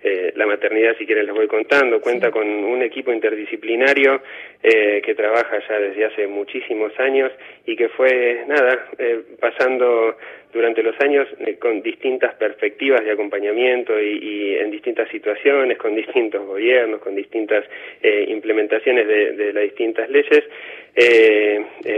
eh, la maternidad, si quieren les voy contando, cuenta con un equipo interdisciplinario eh, que trabaja ya desde hace muchísimos años y que fue, nada, eh, pasando durante los años con distintas perspectivas de acompañamiento y, en distintas situaciones, con distintos gobiernos, con distintas implementaciones de, de, las distintas leyes,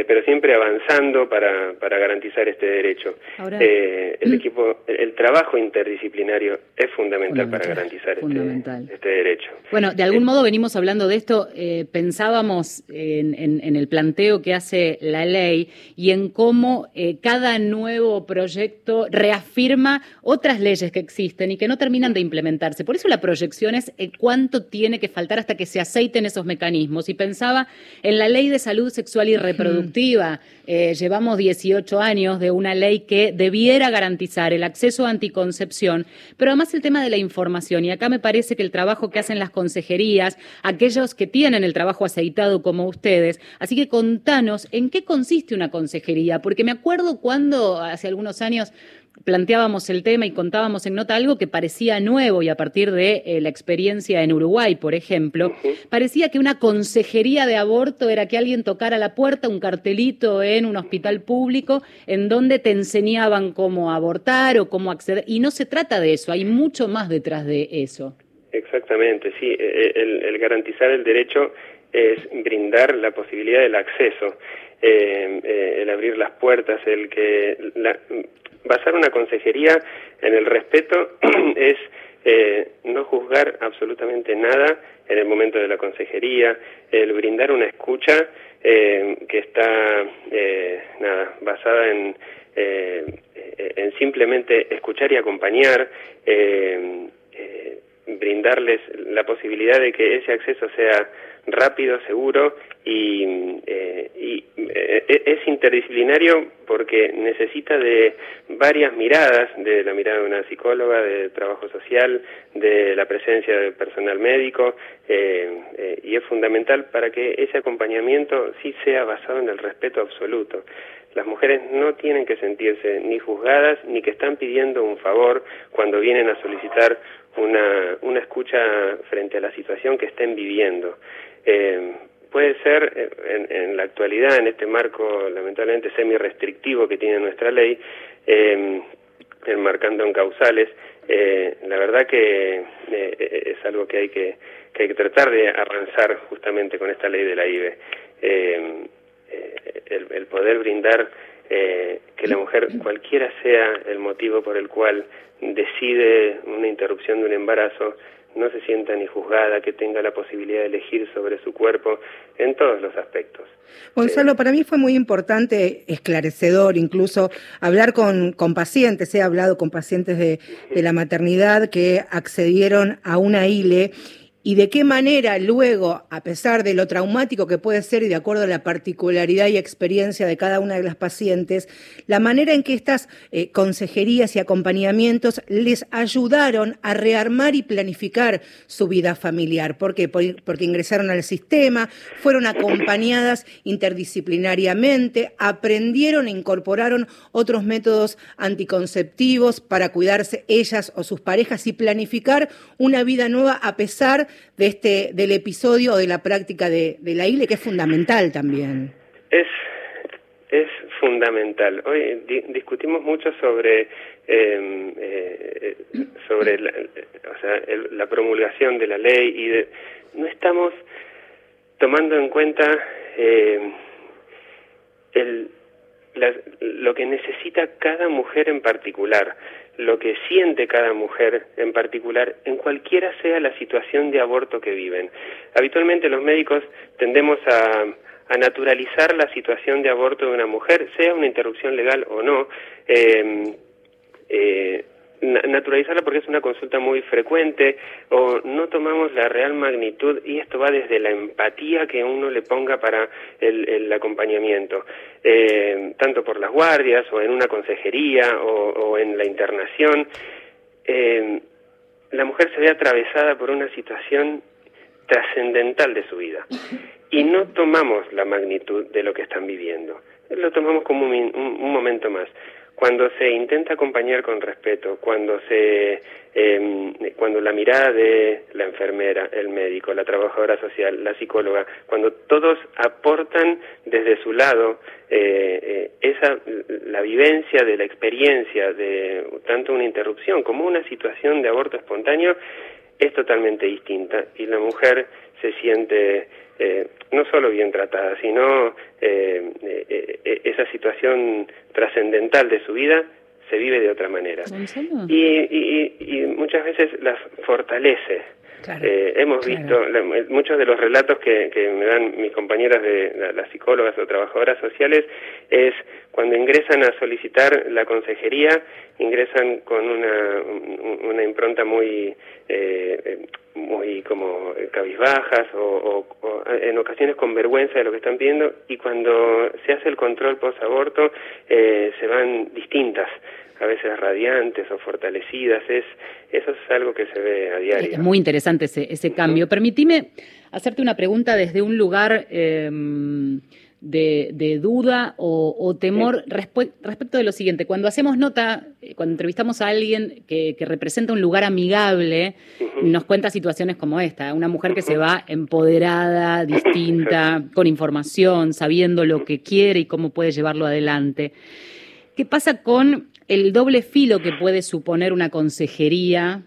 pero siempre avanzando para, para garantizar este derecho. el equipo, el trabajo interdisciplinario es fundamental para garantizar este, este, derecho. Bueno, de algún modo venimos hablando de esto, eh, en, el planteo que hace la ley y en cómo eh, cada nuevo proyecto reafirma otras leyes que existen y que no terminan de implementarse. Por eso la proyección es eh, cuánto tiene que faltar hasta que se aceiten esos mecanismos. Y pensaba en la ley de salud sexual y reproductiva. llevamos 18 años de una ley que debiera garantizar el acceso a anticoncepción, pero además el tema de la información y acá me parece que el trabajo que hacen las consejerías, aquellos que tienen el trabajo aceitado como ustedes, así que contanos en qué consiste una consejería, porque me acuerdo cuando hace algunos años planteábamos el tema y contábamos en nota algo que parecía nuevo y a partir de eh, la experiencia en Uruguay, por ejemplo, parecía que una consejería de aborto era que alguien tocara la puerta, un cartelito en un hospital público en donde te enseñaban cómo abortar o cómo acceder. Y no se trata de eso, hay mucho más detrás de eso. Exactamente, sí. E, e, el, garantizar el derecho es brindar la posibilidad del acceso. Eh, eh, el abrir las puertas, el que la, basar una consejería en el respeto es eh, no juzgar absolutamente nada en el momento de la consejería, el brindar una escucha eh, que está eh, nada, basada en, en simplemente escuchar y acompañar, brindarles la posibilidad de que ese acceso sea rápido, seguro y, eh, eh, es interdisciplinario porque necesita de varias miradas, de la mirada de una psicóloga, de trabajo social, de la presencia del personal médico eh, y es fundamental para que ese acompañamiento sí sea basado en el respeto absoluto. Las mujeres no tienen que sentirse ni juzgadas ni que están pidiendo un favor cuando vienen a solicitar una, una escucha frente a la situación que estén viviendo. Eh, puede ser eh, en, la actualidad, en este marco lamentablemente semi-restrictivo que tiene nuestra ley, eh, enmarcando en causales, eh, la verdad que es algo que hay que, que hay que tratar de avanzar justamente con esta ley de la IBE. El, el, poder brindar que la mujer, cualquiera sea el motivo por el cual decide una interrupción de un embarazo, no se sienta ni juzgada, que tenga la posibilidad de elegir sobre su cuerpo en todos los aspectos. Gonzalo, para mí fue muy importante, esclarecedor incluso, hablar con, con pacientes, he hablado con pacientes de, de la maternidad que accedieron a una ILE y de qué manera luego, a pesar de lo traumático que puede ser y de acuerdo a la particularidad y experiencia de cada una de las pacientes, la manera en que estas eh, consejerías y acompañamientos les ayudaron a rearmar y planificar su vida familiar. ¿Por qué? Porque ingresaron al sistema, fueron acompañadas interdisciplinariamente, aprendieron e incorporaron otros métodos anticonceptivos para cuidarse ellas o sus parejas y planificar una vida nueva a pesar de este, del episodio o de la práctica de, la ILE, que es fundamental también. Es, es fundamental. Hoy discutimos mucho sobre, em, eh, sobre la, promulgación de la ley y no estamos tomando en cuenta eh, el, lo que necesita cada mujer en particular lo que siente cada mujer en particular, en cualquiera sea la situación de aborto que viven. Habitualmente los médicos tendemos a, naturalizar la situación de aborto de una mujer, sea una interrupción legal o no, eh, eh, naturalizarla porque es una consulta muy frecuente o no tomamos la real magnitud y esto va desde la empatía que uno le ponga para el, acompañamiento, eh, tanto por las guardias o en una consejería o, en la internación. Eh, la mujer se ve atravesada por una situación trascendental de su vida y no tomamos la magnitud de lo que están viviendo, lo tomamos como un momento más cuando se intenta acompañar con respeto, cuando se eh, cuando la mirada de la enfermera, el médico, la trabajadora social, la psicóloga, cuando todos aportan desde su lado eh, eh, esa la vivencia de la experiencia de tanto una interrupción como una situación de aborto espontáneo es totalmente distinta y la mujer se siente eh, no solo bien tratada, sino eh, eh, esa situación trascendental de su vida se vive de otra manera. Y, y, muchas veces las fortalece. Eh, hemos visto muchos de los relatos que, que, me dan mis compañeras de las psicólogas o trabajadoras sociales es cuando ingresan a solicitar la consejería ingresan con una, una impronta muy eh, muy como cabizbajas o, o, en ocasiones con vergüenza de lo que están pidiendo y cuando se hace el control post-aborto eh, se van distintas a veces radiantes o fortalecidas, es, eso es algo que se ve a diario. Es muy interesante ese, ese cambio. Permitime hacerte una pregunta desde un lugar eh, de, de, duda o, o temor sí. respecto de lo siguiente. Cuando hacemos nota, eh, cuando entrevistamos a alguien que, que representa un lugar amigable, uh -huh. nos cuenta situaciones como esta. Una mujer que uh -huh. se va empoderada, distinta, con información, sabiendo lo que quiere y cómo puede llevarlo adelante. ¿Qué pasa con el doble filo que puede suponer una consejería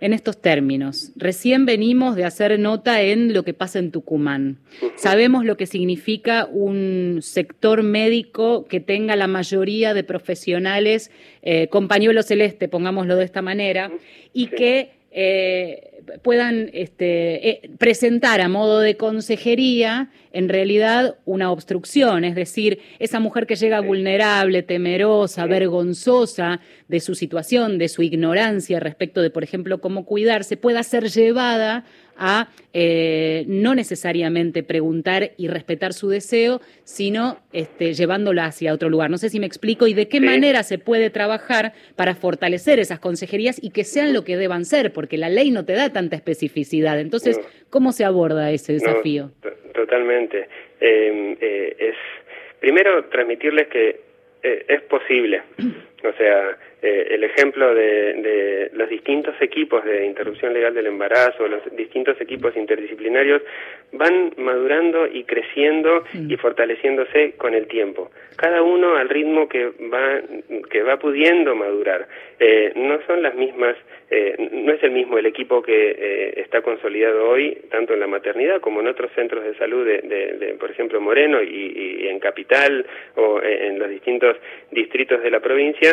en estos términos. Recién venimos de hacer nota en lo que pasa en Tucumán. Sabemos lo que significa un sector médico que tenga la mayoría de profesionales eh, con pañuelo celeste, pongámoslo de esta manera, y que eh, puedan este, eh, presentar a modo de consejería en realidad una obstrucción, es decir, esa mujer que llega vulnerable, temerosa, vergonzosa de su situación, de su ignorancia respecto de, por ejemplo, cómo cuidarse, pueda ser llevada a eh, no necesariamente preguntar y respetar su deseo, sino este, llevándola hacia otro lugar. No sé si me explico y de qué sí. manera se puede trabajar para fortalecer esas consejerías y que sean lo que deban ser, porque la ley no te da tanta especificidad. Entonces, no. ¿cómo se aborda ese desafío? No, totalmente. Eh, eh, es primero transmitirles que eh, es posible. O sea, eh, el ejemplo de, de, los distintos equipos de interrupción legal del embarazo, los distintos equipos interdisciplinarios, van madurando y creciendo mm. y fortaleciéndose con el tiempo. Cada uno al ritmo que va, que va pudiendo madurar. Eh, no son las mismas, eh, no es el mismo el equipo que eh, está consolidado hoy, tanto en la maternidad como en otros centros de salud, de, de, de por ejemplo, Moreno y, y, en Capital o en los distintos distritos de la provincia.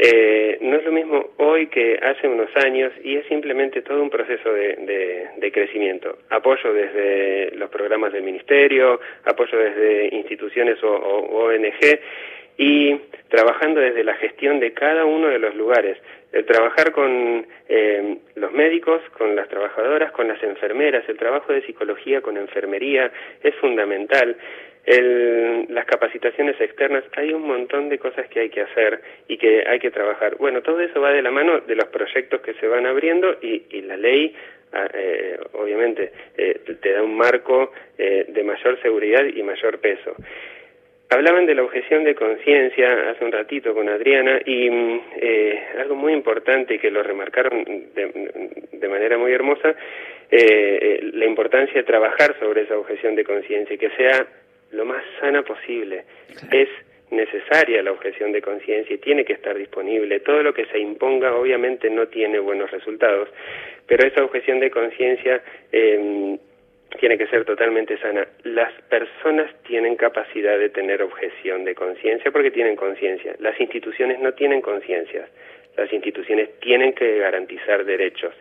Eh, no es lo mismo hoy que hace unos años y es simplemente todo un proceso de, de, crecimiento. Apoyo desde los programas del Ministerio, apoyo desde instituciones o, o ONG y trabajando desde la gestión de cada uno de los lugares. El trabajar con eh, los médicos, con las trabajadoras, con las enfermeras, el trabajo de psicología con enfermería es fundamental el, las capacitaciones externas, hay un montón de cosas que hay que hacer y que hay que trabajar. Bueno, todo eso va de la mano de los proyectos que se van abriendo y, y la ley eh, obviamente eh, te da un marco eh, de mayor seguridad y mayor peso. Hablaban de la objeción de conciencia hace un ratito con Adriana y eh, algo muy importante que lo remarcaron de, de manera muy hermosa, la importancia de trabajar sobre esa objeción de conciencia y que sea lo más sana posible. Es necesaria la objeción de conciencia y tiene que estar disponible. Todo lo que se imponga obviamente no tiene buenos resultados, pero esa objeción de conciencia eh, tiene que ser totalmente sana. Las personas tienen capacidad de tener objeción de conciencia porque tienen conciencia. Las instituciones no tienen conciencia. Las instituciones tienen que garantizar derechos.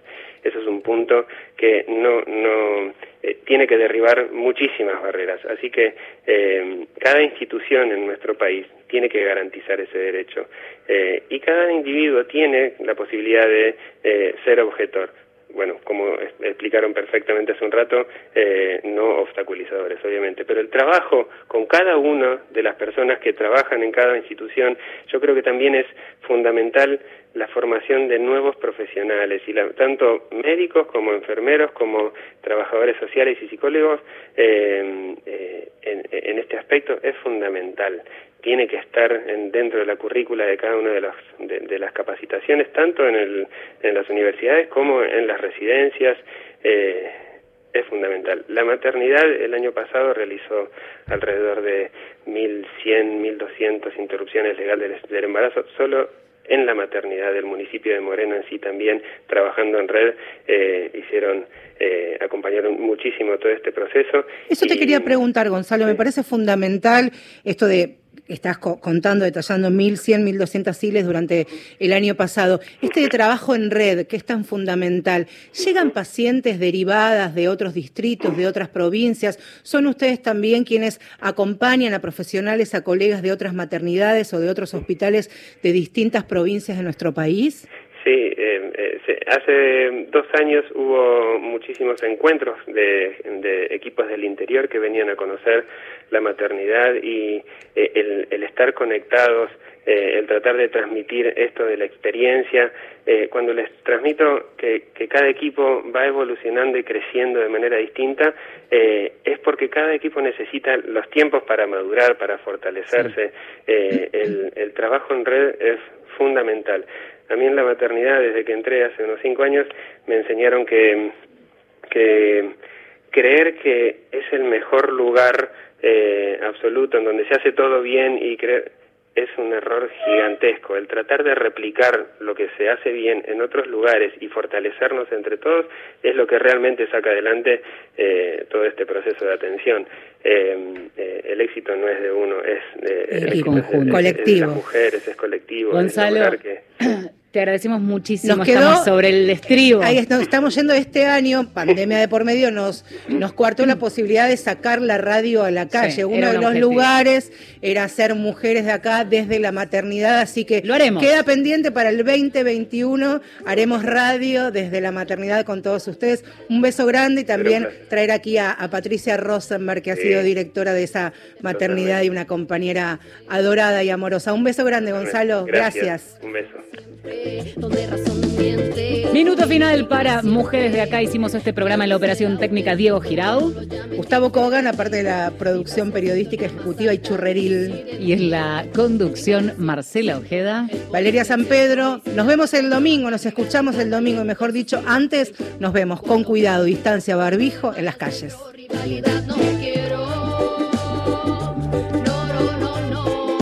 Eso es un punto que no, no eh, tiene que derribar muchísimas barreras. Así que eh, cada institución en nuestro país tiene que garantizar ese derecho. Eh, y cada individuo tiene la posibilidad de eh, ser objetor bueno, como explicaron perfectamente hace un rato, eh, no obstaculizadores, obviamente, pero el trabajo con cada una de las personas que trabajan en cada institución, yo creo que también es fundamental la formación de nuevos profesionales, y la, tanto médicos como enfermeros, como trabajadores sociales y psicólogos, eh, eh, en, en este aspecto es fundamental tiene que estar en, dentro de la currícula de cada una de, de, las capacitaciones, tanto en, el, en las universidades como en las residencias. Eh, es fundamental. La maternidad el año pasado realizó alrededor de 1.100, 1.200 interrupciones legales del embarazo. Solo en la maternidad del municipio de Moreno en sí también, trabajando en red, eh, hicieron, eh, acompañaron muchísimo todo este proceso. Eso te quería preguntar, Gonzalo, me parece fundamental esto de estás contando, detallando 1.100, 1.200 siles durante el año pasado. Este trabajo en red, que es tan fundamental, ¿llegan pacientes derivadas de otros distritos, de otras provincias? ¿Son ustedes también quienes acompañan a profesionales, a colegas de otras maternidades o de otros hospitales de distintas provincias de nuestro país? Sí, eh, eh, hace dos años hubo muchísimos encuentros de, equipos del interior que venían a conocer la maternidad y eh, el, estar conectados, el tratar de transmitir esto de la experiencia. cuando les transmito que, cada equipo va evolucionando y creciendo de manera distinta, es porque cada equipo necesita los tiempos para madurar, para fortalecerse. el, el trabajo en red es fundamental. A mí en la maternidad, desde que entré hace unos cinco años, me enseñaron que, que creer que es el mejor lugar eh, absoluto en donde se hace todo bien y creer es un error gigantesco. El tratar de replicar lo que se hace bien en otros lugares y fortalecernos entre todos es lo que realmente saca adelante eh, todo este proceso de atención. Eh, eh, el éxito no es de uno, es, de, colectivo. las mujeres, es colectivo. Gonzalo, que... Te agradecemos muchísimo. Nos quedó, sobre el estribo. Ahí estamos yendo este año, pandemia de por medio, nos, nos coartó la posibilidad de sacar la radio a la calle. Uno de los lugares era ser mujeres de acá desde la maternidad, así que lo haremos. Queda pendiente para el 2021. Haremos radio desde la maternidad con todos ustedes. Un beso grande y también traer aquí a, Patricia Rosenberg, que ha sido directora de esa maternidad y una compañera adorada y amorosa. Un beso grande, Gonzalo. Gracias. Un beso. Minuto final para Mujeres de Acá. Hicimos este programa en la operación técnica Diego Girau. Gustavo Kogan, aparte de la producción periodística ejecutiva y churreril. Y es la conducción Marcela Ojeda. Valeria San Pedro. Nos vemos el domingo, nos escuchamos el domingo, mejor dicho, antes nos vemos con cuidado, distancia, barbijo en las calles.